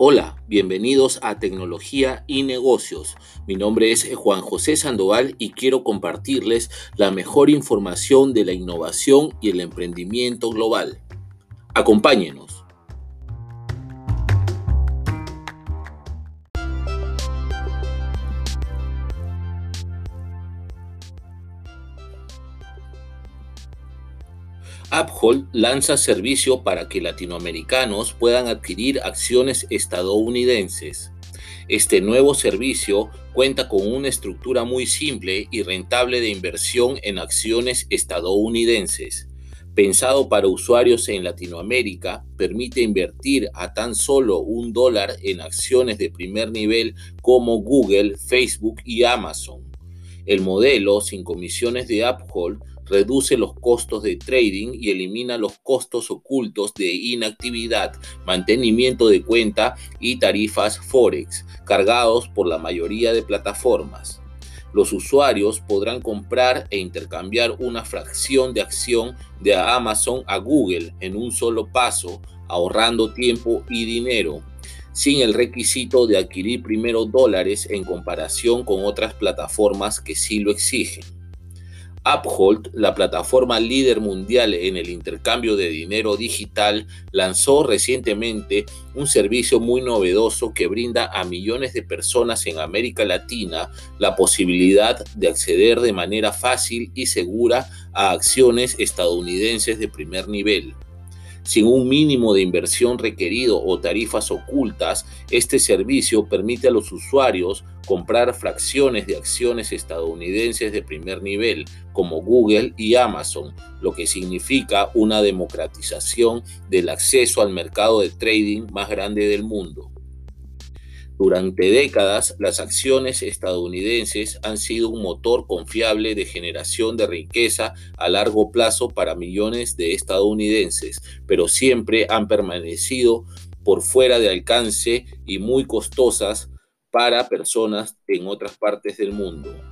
Hola, bienvenidos a Tecnología y Negocios. Mi nombre es Juan José Sandoval y quiero compartirles la mejor información de la innovación y el emprendimiento global. Acompáñenos. Uphold lanza servicio para que latinoamericanos puedan adquirir acciones estadounidenses. Este nuevo servicio cuenta con una estructura muy simple y rentable de inversión en acciones estadounidenses. Pensado para usuarios en Latinoamérica, permite invertir a tan solo un dólar en acciones de primer nivel como Google, Facebook y Amazon. El modelo sin comisiones de Uphold reduce los costos de trading y elimina los costos ocultos de inactividad, mantenimiento de cuenta y tarifas Forex, cargados por la mayoría de plataformas. Los usuarios podrán comprar e intercambiar una fracción de acción de Amazon a Google en un solo paso, ahorrando tiempo y dinero sin el requisito de adquirir primero dólares en comparación con otras plataformas que sí lo exigen. Uphold, la plataforma líder mundial en el intercambio de dinero digital, lanzó recientemente un servicio muy novedoso que brinda a millones de personas en América Latina la posibilidad de acceder de manera fácil y segura a acciones estadounidenses de primer nivel. Sin un mínimo de inversión requerido o tarifas ocultas, este servicio permite a los usuarios comprar fracciones de acciones estadounidenses de primer nivel, como Google y Amazon, lo que significa una democratización del acceso al mercado de trading más grande del mundo. Durante décadas, las acciones estadounidenses han sido un motor confiable de generación de riqueza a largo plazo para millones de estadounidenses, pero siempre han permanecido por fuera de alcance y muy costosas para personas en otras partes del mundo.